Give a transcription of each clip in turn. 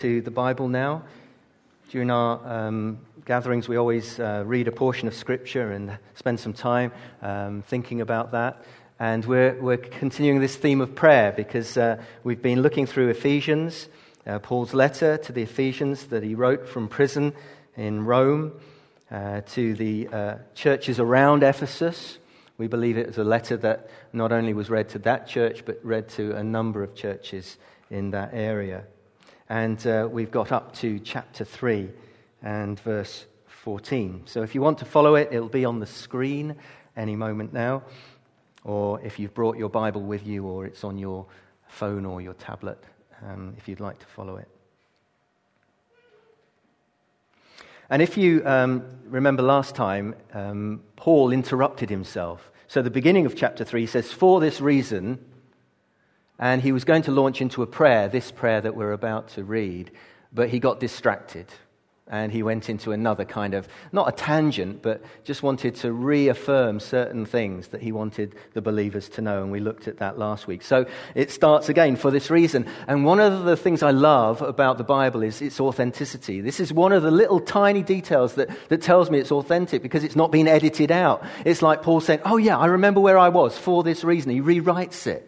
to the Bible now. During our um, gatherings, we always uh, read a portion of Scripture and spend some time um, thinking about that. And we're, we're continuing this theme of prayer because uh, we've been looking through Ephesians, uh, Paul's letter to the Ephesians that he wrote from prison in Rome uh, to the uh, churches around Ephesus. We believe it was a letter that not only was read to that church, but read to a number of churches in that area. And uh, we've got up to chapter 3 and verse 14. So if you want to follow it, it'll be on the screen any moment now. Or if you've brought your Bible with you, or it's on your phone or your tablet, um, if you'd like to follow it. And if you um, remember last time, um, Paul interrupted himself. So the beginning of chapter 3 says, For this reason, and he was going to launch into a prayer, this prayer that we're about to read, but he got distracted. And he went into another kind of, not a tangent, but just wanted to reaffirm certain things that he wanted the believers to know. And we looked at that last week. So it starts again for this reason. And one of the things I love about the Bible is its authenticity. This is one of the little tiny details that, that tells me it's authentic because it's not been edited out. It's like Paul saying, Oh, yeah, I remember where I was for this reason. He rewrites it.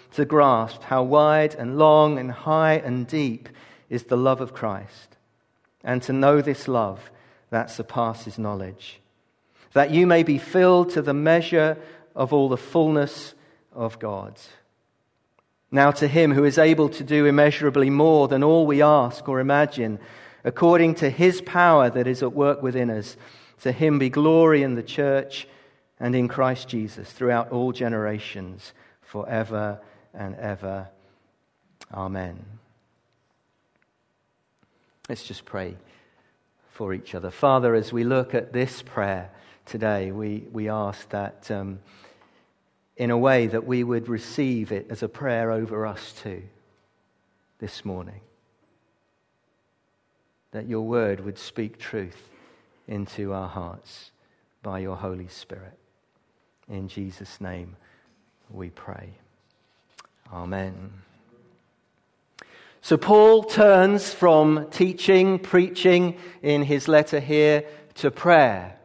to grasp how wide and long and high and deep is the love of Christ, and to know this love that surpasses knowledge, that you may be filled to the measure of all the fullness of God. Now, to him who is able to do immeasurably more than all we ask or imagine, according to his power that is at work within us, to him be glory in the church and in Christ Jesus throughout all generations, forever and ever. Amen. Let's just pray for each other. Father, as we look at this prayer today, we, we ask that um, in a way that we would receive it as a prayer over us too this morning. That your word would speak truth into our hearts by your Holy Spirit. In Jesus' name we pray. Amen. So Paul turns from teaching, preaching in his letter here to prayer.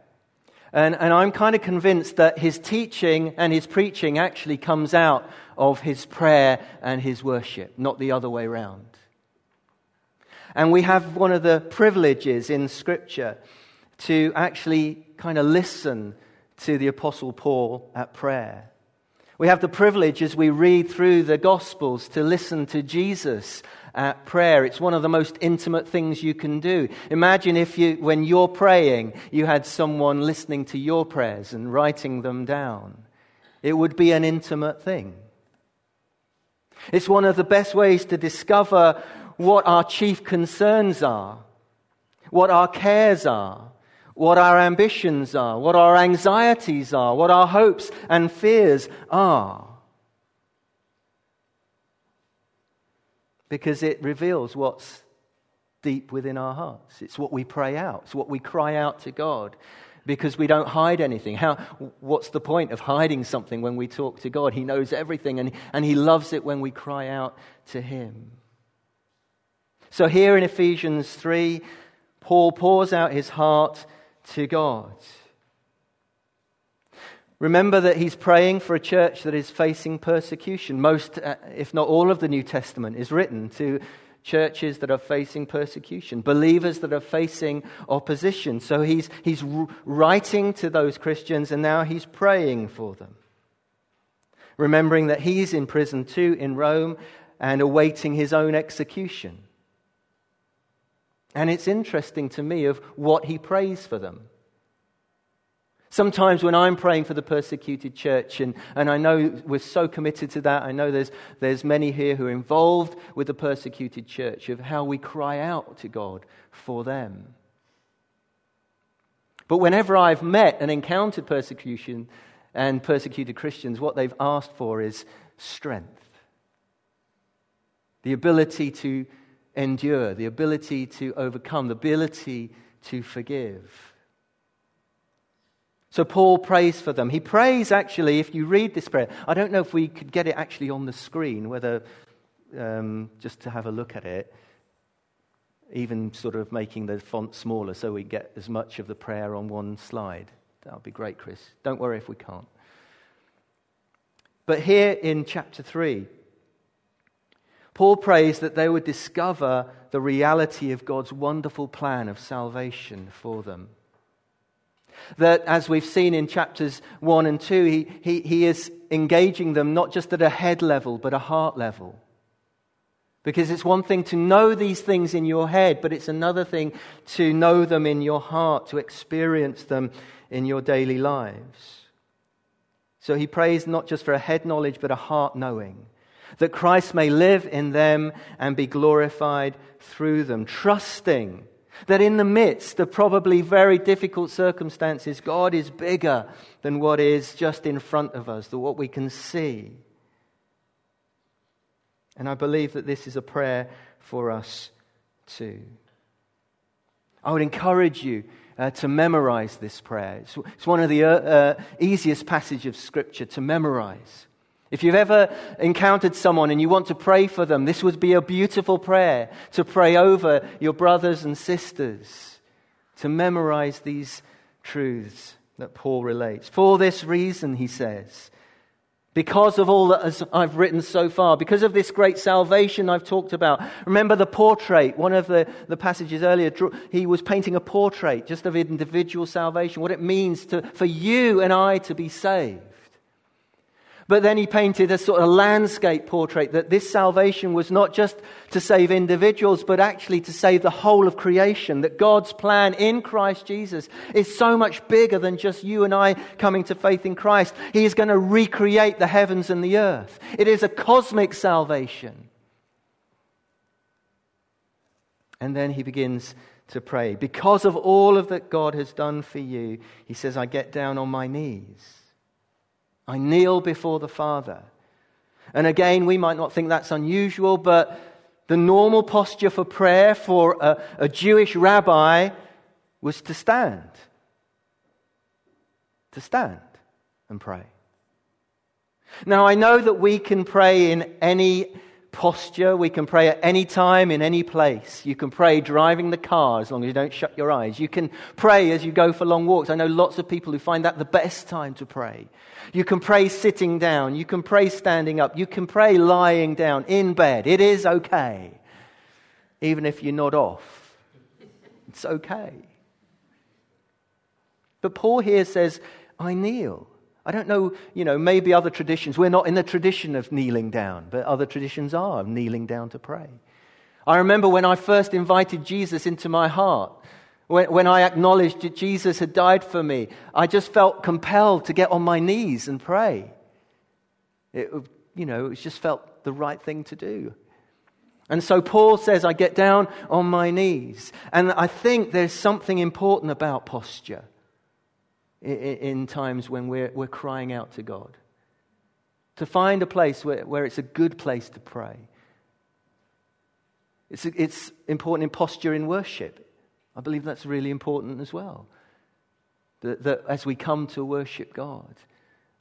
And, and I'm kind of convinced that his teaching and his preaching actually comes out of his prayer and his worship, not the other way around. And we have one of the privileges in Scripture to actually kind of listen to the Apostle Paul at prayer. We have the privilege as we read through the Gospels to listen to Jesus at prayer. It's one of the most intimate things you can do. Imagine if you, when you're praying, you had someone listening to your prayers and writing them down. It would be an intimate thing. It's one of the best ways to discover what our chief concerns are, what our cares are, what our ambitions are, what our anxieties are, what our hopes and fears are. Because it reveals what's deep within our hearts. It's what we pray out, it's what we cry out to God. Because we don't hide anything. How, what's the point of hiding something when we talk to God? He knows everything and, and He loves it when we cry out to Him. So, here in Ephesians 3, Paul pours out his heart to God. Remember that he's praying for a church that is facing persecution. Most, uh, if not all, of the New Testament is written to churches that are facing persecution, believers that are facing opposition. So he's, he's writing to those Christians and now he's praying for them. Remembering that he's in prison too in Rome and awaiting his own execution. And it's interesting to me of what he prays for them. Sometimes when I'm praying for the persecuted church, and, and I know we're so committed to that, I know there's, there's many here who are involved with the persecuted church, of how we cry out to God for them. But whenever I've met and encountered persecution and persecuted Christians, what they've asked for is strength the ability to endure, the ability to overcome, the ability to forgive. So Paul prays for them. He prays, actually, if you read this prayer, I don't know if we could get it actually on the screen, whether um, just to have a look at it, even sort of making the font smaller so we get as much of the prayer on one slide. That would be great, Chris. Don't worry if we can't. But here in chapter 3, Paul prays that they would discover the reality of God's wonderful plan of salvation for them. That, as we've seen in chapters 1 and 2, he, he, he is engaging them not just at a head level, but a heart level. Because it's one thing to know these things in your head, but it's another thing to know them in your heart, to experience them in your daily lives. So he prays not just for a head knowledge, but a heart knowing. That Christ may live in them and be glorified through them, trusting that in the midst of probably very difficult circumstances, God is bigger than what is just in front of us, than what we can see. And I believe that this is a prayer for us too. I would encourage you uh, to memorize this prayer. It's, it's one of the uh, uh, easiest passages of Scripture to memorize. If you've ever encountered someone and you want to pray for them, this would be a beautiful prayer to pray over your brothers and sisters, to memorize these truths that Paul relates. For this reason, he says, because of all that I've written so far, because of this great salvation I've talked about. Remember the portrait, one of the, the passages earlier, he was painting a portrait just of individual salvation, what it means to, for you and I to be saved. But then he painted a sort of landscape portrait that this salvation was not just to save individuals, but actually to save the whole of creation. That God's plan in Christ Jesus is so much bigger than just you and I coming to faith in Christ. He is going to recreate the heavens and the earth. It is a cosmic salvation. And then he begins to pray. Because of all of that God has done for you, he says, I get down on my knees. I kneel before the Father. And again, we might not think that's unusual, but the normal posture for prayer for a, a Jewish rabbi was to stand. To stand and pray. Now, I know that we can pray in any posture. We can pray at any time, in any place. You can pray driving the car as long as you don't shut your eyes. You can pray as you go for long walks. I know lots of people who find that the best time to pray. You can pray sitting down. You can pray standing up. You can pray lying down in bed. It is okay. Even if you're not off, it's okay. But Paul here says, I kneel. I don't know, you know, maybe other traditions. We're not in the tradition of kneeling down, but other traditions are kneeling down to pray. I remember when I first invited Jesus into my heart, when, when I acknowledged that Jesus had died for me, I just felt compelled to get on my knees and pray. It, you know, it just felt the right thing to do. And so Paul says, I get down on my knees. And I think there's something important about posture in times when we're, we're crying out to God. To find a place where, where it's a good place to pray. It's, it's important in posture in worship. I believe that's really important as well. That, that as we come to worship God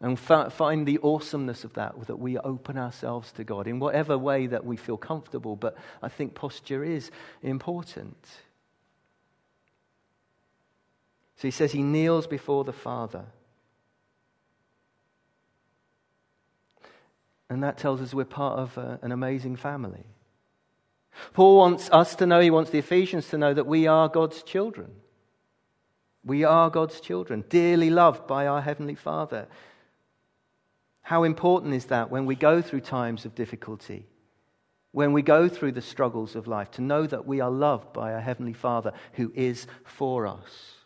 and find the awesomeness of that, that we open ourselves to God in whatever way that we feel comfortable, but I think posture is important. So he says he kneels before the Father. And that tells us we're part of a, uh, an amazing family. Paul wants us to know, he wants the Ephesians to know that we are God's children. We are God's children, dearly loved by our Heavenly Father. How important is that when we go through times of difficulty, when we go through the struggles of life, to know that we are loved by our Heavenly Father who is for us?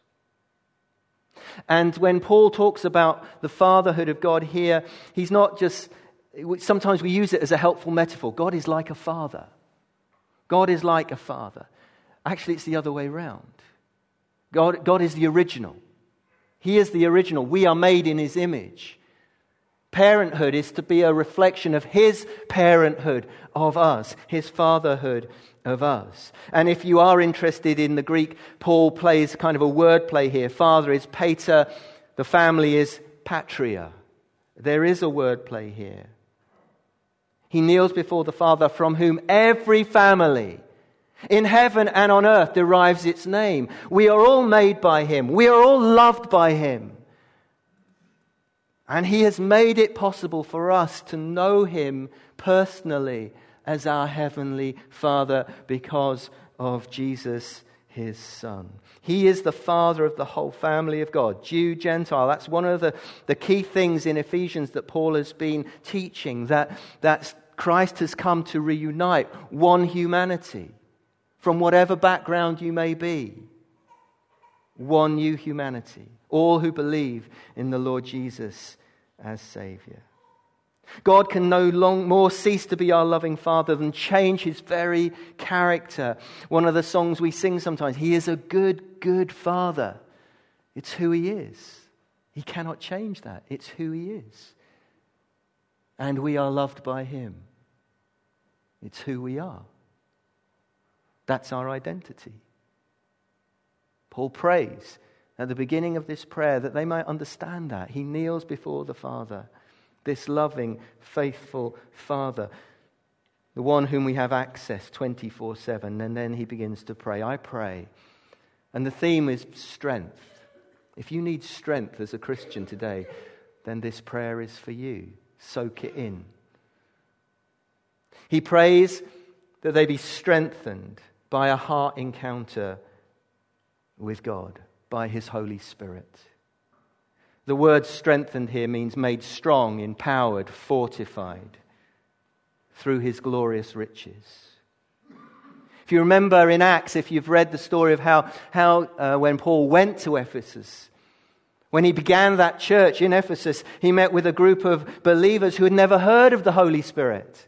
And when Paul talks about the fatherhood of God here, he's not just, sometimes we use it as a helpful metaphor. God is like a father. God is like a father. Actually, it's the other way around. God, God is the original. He is the original. We are made in his image. Parenthood is to be a reflection of his parenthood of us, his fatherhood of us. And if you are interested in the Greek, Paul plays kind of a word play here. Father is pater, the family is patria. There is a word play here. He kneels before the Father from whom every family in heaven and on earth derives its name. We are all made by him. We are all loved by him. And He has made it possible for us to know Him personally as our Heavenly Father because of Jesus, His Son. He is the Father of the whole family of God, Jew, Gentile. That's one of the, the key things in Ephesians that Paul has been teaching that, that Christ has come to reunite one humanity from whatever background you may be. One new humanity. All who believe in the Lord Jesus as Savior. God can no long more cease to be our loving Father than change his very character. One of the songs we sing sometimes, He is a good, good Father. It's who He is. He cannot change that. It's who He is. And we are loved by Him. It's who we are. That's our identity. Paul prays at the beginning of this prayer that they might understand that. He kneels before the Father, this loving, faithful Father, the one whom we have access 24 7. And then he begins to pray, I pray. And the theme is strength. If you need strength as a Christian today, then this prayer is for you. Soak it in. He prays that they be strengthened by a heart encounter with God by his Holy Spirit. The word strengthened here means made strong, empowered, fortified through his glorious riches. If you remember in Acts, if you've read the story of how, how uh, when Paul went to Ephesus, when he began that church in Ephesus, he met with a group of believers who had never heard of the Holy Spirit.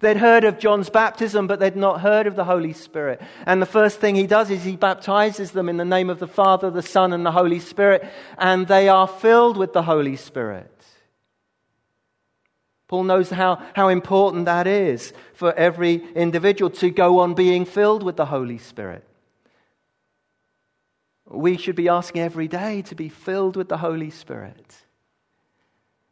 They'd heard of John's baptism, but they'd not heard of the Holy Spirit. And the first thing he does is he baptizes them in the name of the Father, the Son, and the Holy Spirit, and they are filled with the Holy Spirit. Paul knows how, how important that is for every individual to go on being filled with the Holy Spirit. We should be asking every day to be filled with the Holy Spirit.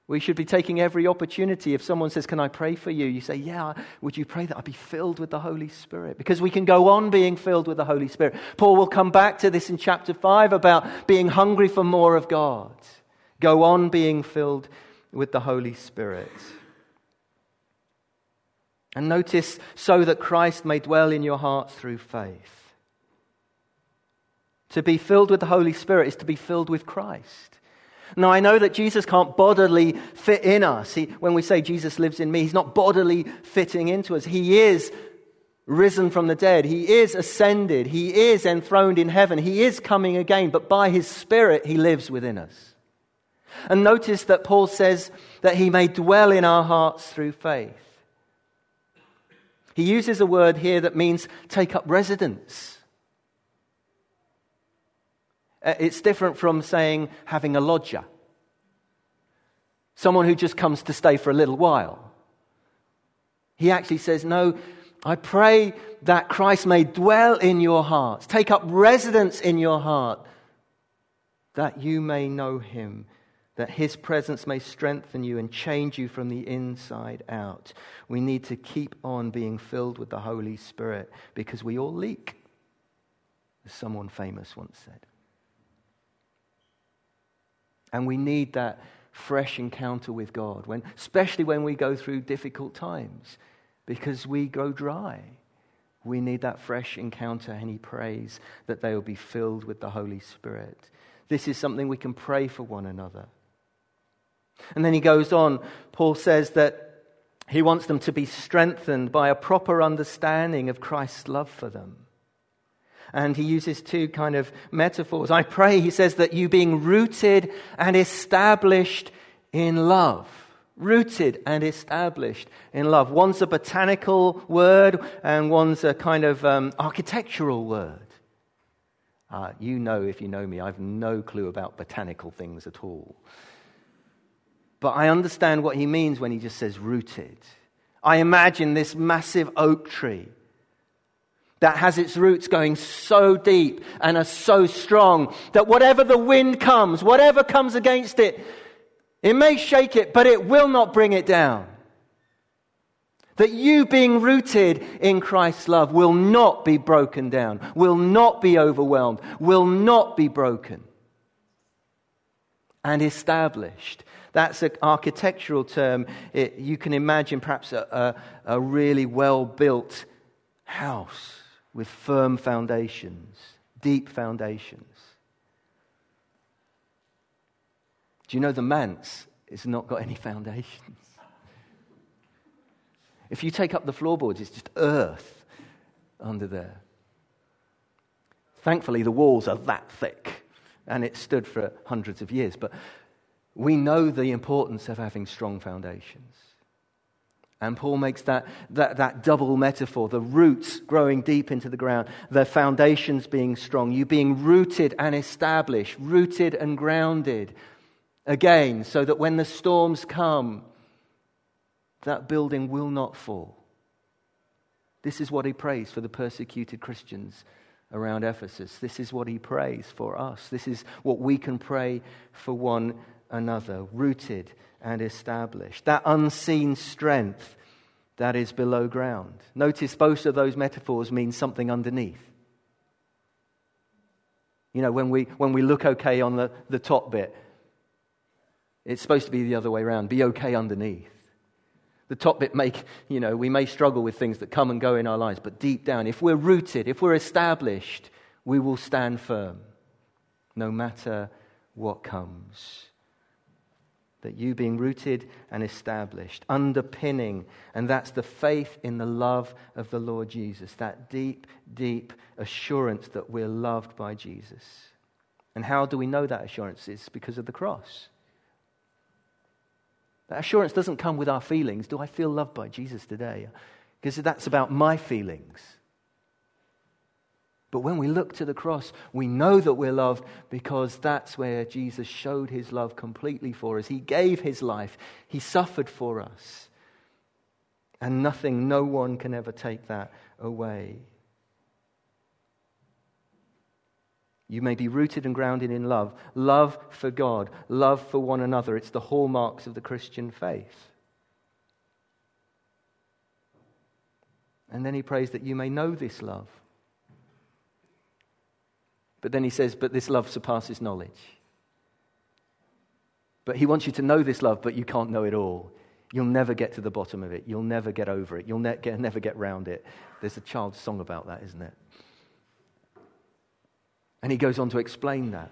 We should be taking every opportunity. If someone says, Can I pray for you? You say, Yeah, would you pray that I be filled with the Holy Spirit? Because we can go on being filled with the Holy Spirit. Paul will come back to this in chapter 5 about being hungry for more of God. Go on being filled with the Holy Spirit. And notice, so that Christ may dwell in your hearts through faith. To be filled with the Holy Spirit is to be filled with Christ. Now, I know that Jesus can't bodily fit in us. He, when we say Jesus lives in me, he's not bodily fitting into us. He is risen from the dead. He is ascended. He is enthroned in heaven. He is coming again, but by his Spirit, he lives within us. And notice that Paul says that he may dwell in our hearts through faith. He uses a word here that means take up residence. Uh, it's different from saying having a lodger, someone who just comes to stay for a little while. He actually says, No, I pray that Christ may dwell in your hearts, take up residence in your heart, that you may know him, that his presence may strengthen you and change you from the inside out. We need to keep on being filled with the Holy Spirit because we all leak, as someone famous once said. And we need that fresh encounter with God, when, especially when we go through difficult times, because we go dry. We need that fresh encounter, and he prays that they will be filled with the Holy Spirit. This is something we can pray for one another. And then he goes on, Paul says that he wants them to be strengthened by a proper understanding of Christ's love for them. And he uses two kind of metaphors. I pray, he says, that you being rooted and established in love. Rooted and established in love. One's a botanical word and one's a kind of um, architectural word. Uh, you know, if you know me, I've no clue about botanical things at all. But I understand what he means when he just says rooted. I imagine this massive oak tree that has its roots going so deep and are so strong that whatever the wind comes, whatever comes against it, it may shake it, but it will not bring it down. That you being rooted in Christ's love will not be broken down, will not be overwhelmed, will not be broken and established. That's an architectural term. It, you can imagine perhaps a, a, a really well built house with firm foundations, deep foundations. Do you know the manse has not got any foundations? If you take up the floorboards, it's just earth under there. Thankfully, the walls are that thick and it stood for hundreds of years. But we know the importance of having strong foundations. And Paul makes that, that, that double metaphor the roots growing deep into the ground, the foundations being strong, you being rooted and established, rooted and grounded again, so that when the storms come, that building will not fall. This is what he prays for the persecuted Christians around Ephesus. This is what he prays for us. This is what we can pray for one another, rooted and established. That unseen strength that is below ground. Notice both of those metaphors mean something underneath. You know, when we, when we look okay on the, the top bit, it's supposed to be the other way around. Be okay underneath. The top bit make, you know, we may struggle with things that come and go in our lives, but deep down, if we're rooted, if we're established, we will stand firm no matter what comes. That you being rooted and established, underpinning, and that's the faith in the love of the Lord Jesus, that deep, deep assurance that we're loved by Jesus. And how do we know that assurance? It's because of the cross. That assurance doesn't come with our feelings. Do I feel loved by Jesus today? Because that's about my feelings. But when we look to the cross, we know that we're loved because that's where Jesus showed his love completely for us. He gave his life, he suffered for us. And nothing, no one can ever take that away. You may be rooted and grounded in love love for God, love for one another. It's the hallmarks of the Christian faith. And then he prays that you may know this love. But then he says, But this love surpasses knowledge. But he wants you to know this love, but you can't know it all. You'll never get to the bottom of it. You'll never get over it. You'll ne- get, never get round it. There's a child's song about that, isn't it? And he goes on to explain that.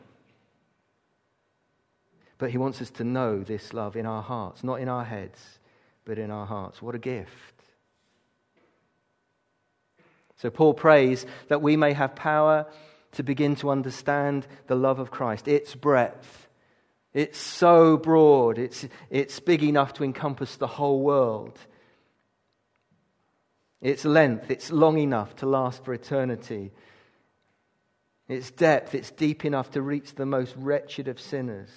But he wants us to know this love in our hearts, not in our heads, but in our hearts. What a gift. So Paul prays that we may have power to begin to understand the love of Christ, its breadth. It's so broad, it's, it's big enough to encompass the whole world. Its length, it's long enough to last for eternity. Its depth, it's deep enough to reach the most wretched of sinners.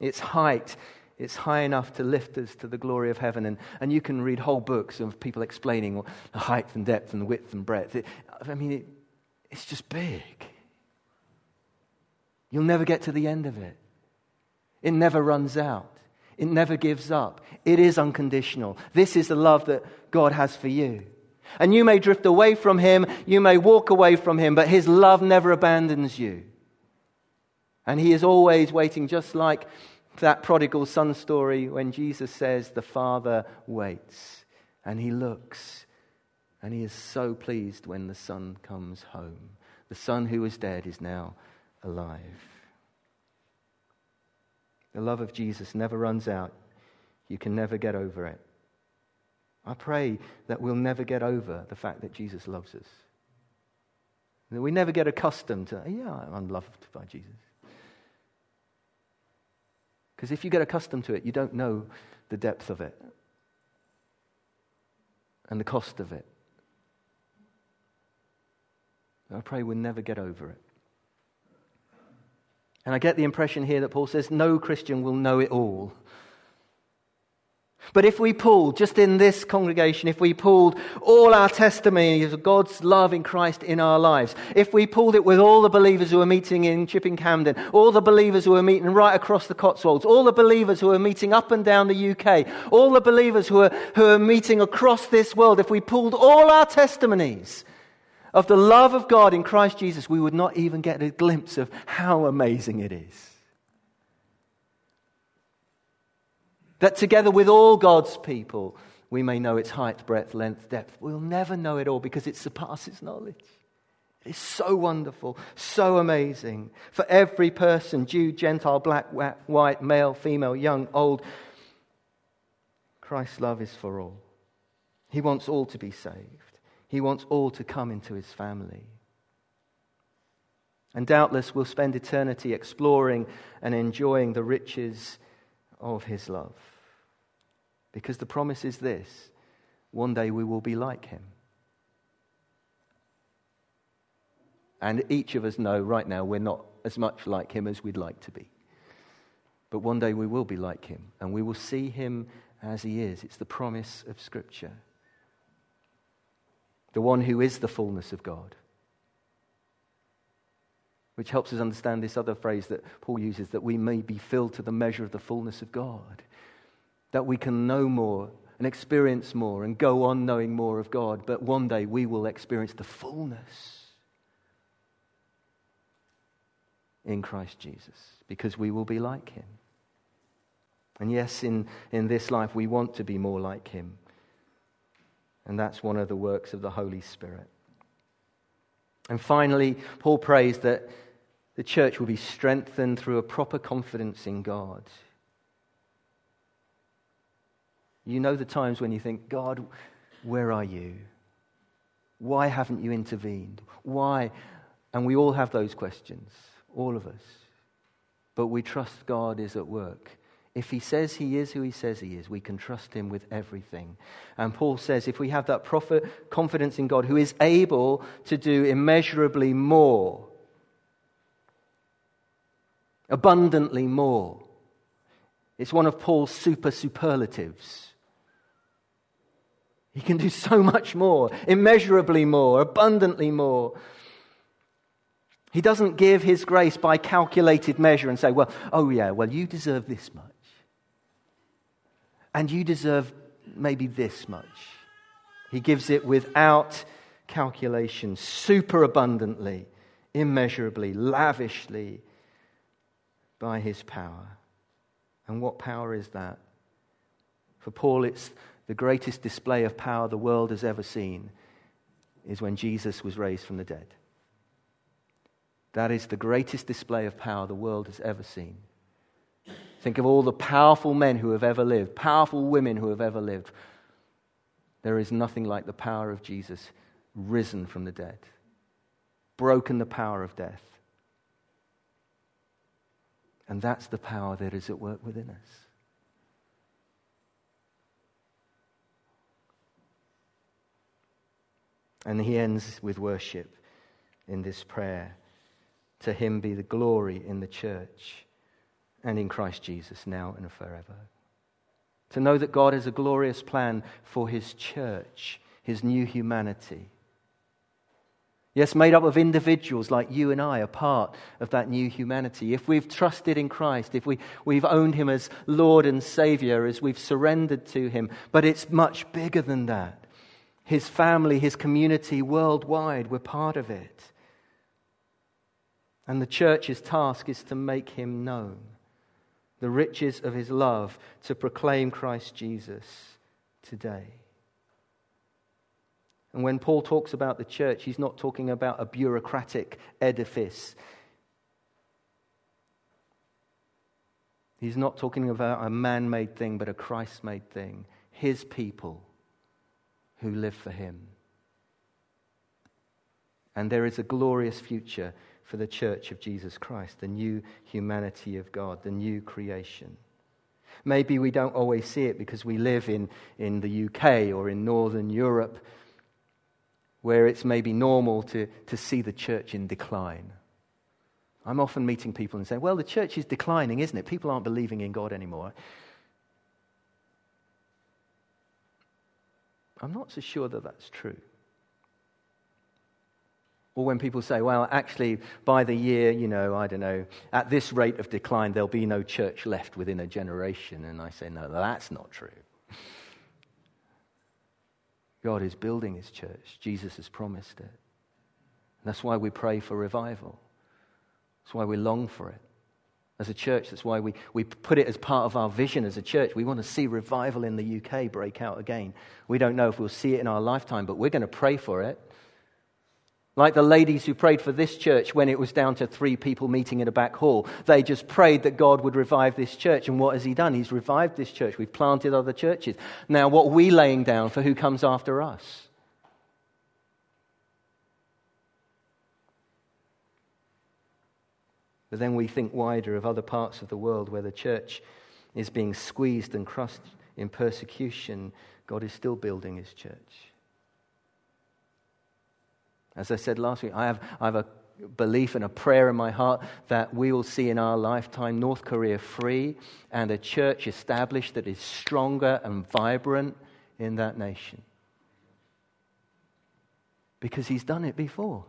Its height, it's high enough to lift us to the glory of heaven. And, and you can read whole books of people explaining the height and depth and width and breadth. It, I mean, it, it's just big. You'll never get to the end of it. It never runs out. It never gives up. It is unconditional. This is the love that God has for you. And you may drift away from him, you may walk away from him, but his love never abandons you. And he is always waiting, just like that prodigal son story when Jesus says, The Father waits and he looks and he is so pleased when the son comes home. The son who was dead is now alive. The love of Jesus never runs out. You can never get over it. I pray that we'll never get over the fact that Jesus loves us. That we never get accustomed to, yeah, I'm loved by Jesus. Because if you get accustomed to it, you don't know the depth of it and the cost of it. I pray we'll never get over it. And I get the impression here that Paul says no Christian will know it all. But if we pulled, just in this congregation, if we pulled all our testimonies of God's love in Christ in our lives, if we pulled it with all the believers who are meeting in Chipping Campden, all the believers who are meeting right across the Cotswolds, all the believers who are meeting up and down the UK, all the believers who are, who are meeting across this world, if we pulled all our testimonies of the love of God in Christ Jesus, we would not even get a glimpse of how amazing it is. That together with all God's people, we may know its height, breadth, length, depth. We'll never know it all because it surpasses knowledge. It is so wonderful, so amazing. For every person Jew, Gentile, black, white, male, female, young, old Christ's love is for all. He wants all to be saved, He wants all to come into His family. And doubtless we'll spend eternity exploring and enjoying the riches of His love. Because the promise is this one day we will be like him. And each of us know right now we're not as much like him as we'd like to be. But one day we will be like him, and we will see him as he is. It's the promise of Scripture. The one who is the fullness of God. Which helps us understand this other phrase that Paul uses that we may be filled to the measure of the fullness of God that we can know more and experience more and go on knowing more of God, but one day we will experience the fullness in Christ Jesus because we will be like him. And yes, in, in this life, we want to be more like him. And that's one of the works of the Holy Spirit. And finally, Paul prays that the church will be strengthened through a proper confidence in God. You know the times when you think, God, where are you? Why haven't you intervened? Why? And we all have those questions, all of us. But we trust God is at work. If he says he is who he says he is, we can trust him with everything. And Paul says if we have that prophet confidence in God who is able to do immeasurably more, abundantly more, it's one of Paul's super superlatives. He can do so much more, immeasurably more, abundantly more. He doesn't give his grace by calculated measure and say, well, oh yeah, well, you deserve this much. And you deserve maybe this much. He gives it without calculation, super abundantly, immeasurably, lavishly by his power. And what power is that? For Paul, it's the greatest display of power the world has ever seen is when Jesus was raised from the dead. That is the greatest display of power the world has ever seen. Think of all the powerful men who have ever lived, powerful women who have ever lived. There is nothing like the power of Jesus risen from the dead, broken the power of death. And that's the power that is at work within us. And he ends with worship in this prayer. To him be the glory in the church and in Christ Jesus now and forever. To know that God has a glorious plan for his church, his new humanity. Yes, made up of individuals like you and I, a part of that new humanity. If we've trusted in Christ, if we, we've owned Him as Lord and Savior, as we've surrendered to Him, but it's much bigger than that his family, his community worldwide. We're part of it. And the church's task is to make him known, the riches of his love, to proclaim Christ Jesus today. And when Paul talks about the church, he's not talking about a bureaucratic edifice. He's not talking about a man made thing, but a Christ made thing. His people who live for him And there is a glorious future for the church of Jesus Christ, the new humanity of God, the new creation. Maybe we don't always see it because we live in, in the UK or in Northern Europe, where it's maybe normal to, to see the church in decline. I'm often meeting people and saying, Well, the church is declining, isn't it? People aren't believing in God anymore. I'm not so sure that that's true. Or when people say, well, actually, by the year, you know, I don't know, at this rate of decline, there'll be no church left within a generation. And I say, no, that's not true. God is building his church. Jesus has promised it. that's why we pray for revival. That's why we long for it. As a church, that's why we, we put it as part of our vision as a church. We want to see revival in the UK break out again. We don't know if we'll see it in our lifetime, but we're going to pray for it. Like the ladies who prayed for this church when it was down to three people meeting in a back hall. They just prayed that God would revive this church. And what has He done? He's revived this church. We've planted other churches. Now, what are we laying down for who comes after us? But then we think wider of other parts of the world where the church is being squeezed and crushed in persecution. God is still building His church. As I said last week, I have, I have a belief and a prayer in my heart that we will see in our lifetime North Korea free and a church established that is stronger and vibrant in that nation. Because he's done it before.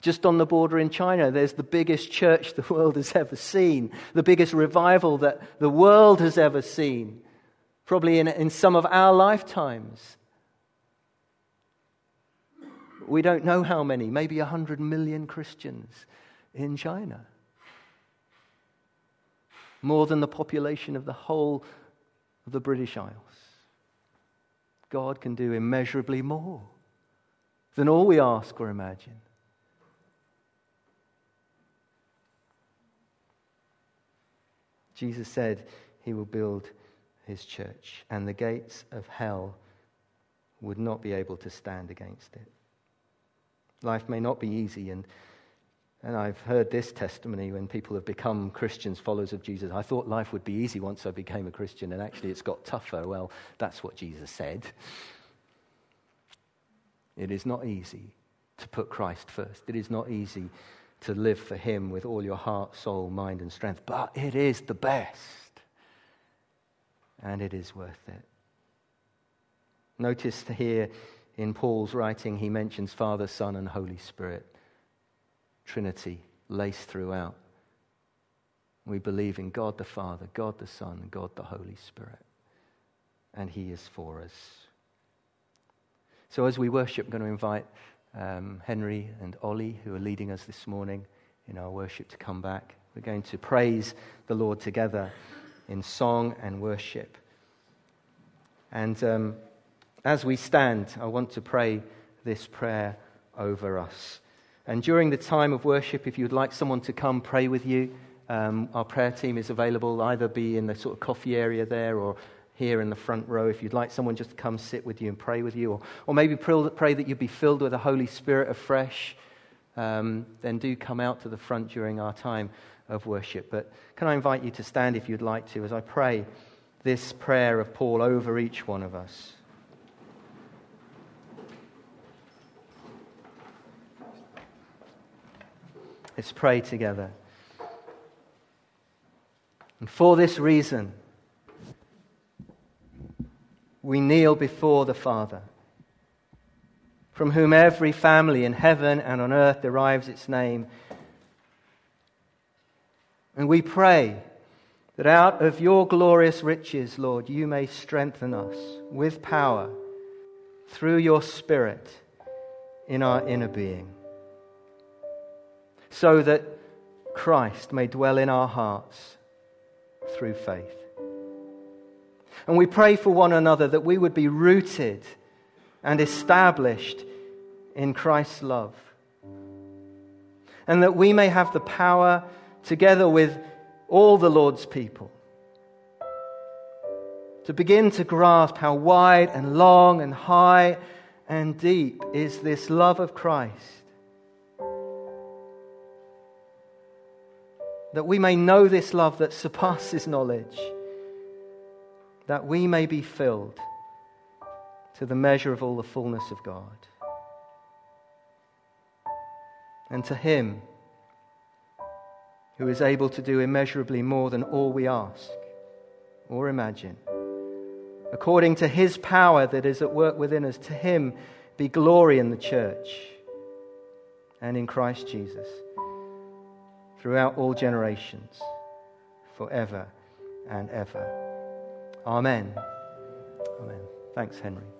Just on the border in China, there's the biggest church the world has ever seen, the biggest revival that the world has ever seen, probably in, in some of our lifetimes. We don't know how many, maybe 100 million Christians in China. More than the population of the whole of the British Isles. God can do immeasurably more than all we ask or imagine. Jesus said he will build his church, and the gates of hell would not be able to stand against it. Life may not be easy, and, and I've heard this testimony when people have become Christians, followers of Jesus. I thought life would be easy once I became a Christian, and actually it's got tougher. Well, that's what Jesus said. It is not easy to put Christ first. It is not easy to live for Him with all your heart, soul, mind, and strength, but it is the best. And it is worth it. Notice here in Paul's writing, he mentions Father, Son, and Holy Spirit. Trinity laced throughout. We believe in God the Father, God the Son, God the Holy Spirit. And He is for us. So as we worship, I'm going to invite um, Henry and Ollie, who are leading us this morning in our worship, to come back. We're going to praise the Lord together in song and worship. And. Um, as we stand, I want to pray this prayer over us. And during the time of worship, if you'd like someone to come pray with you, um, our prayer team is available, either be in the sort of coffee area there or here in the front row. If you'd like someone just to come sit with you and pray with you, or, or maybe pray that you'd be filled with the Holy Spirit afresh, um, then do come out to the front during our time of worship. But can I invite you to stand if you'd like to as I pray this prayer of Paul over each one of us? Let's pray together. And for this reason, we kneel before the Father, from whom every family in heaven and on earth derives its name. And we pray that out of your glorious riches, Lord, you may strengthen us with power through your Spirit in our inner being so that Christ may dwell in our hearts through faith. And we pray for one another that we would be rooted and established in Christ's love. And that we may have the power, together with all the Lord's people, to begin to grasp how wide and long and high and deep is this love of Christ. That we may know this love that surpasses knowledge, that we may be filled to the measure of all the fullness of God. And to Him who is able to do immeasurably more than all we ask or imagine according to his power that is at work within us. To him be glory in the church and in Christ Jesus throughout all generations, forever and ever. Amen. Amen. Thanks, Henry.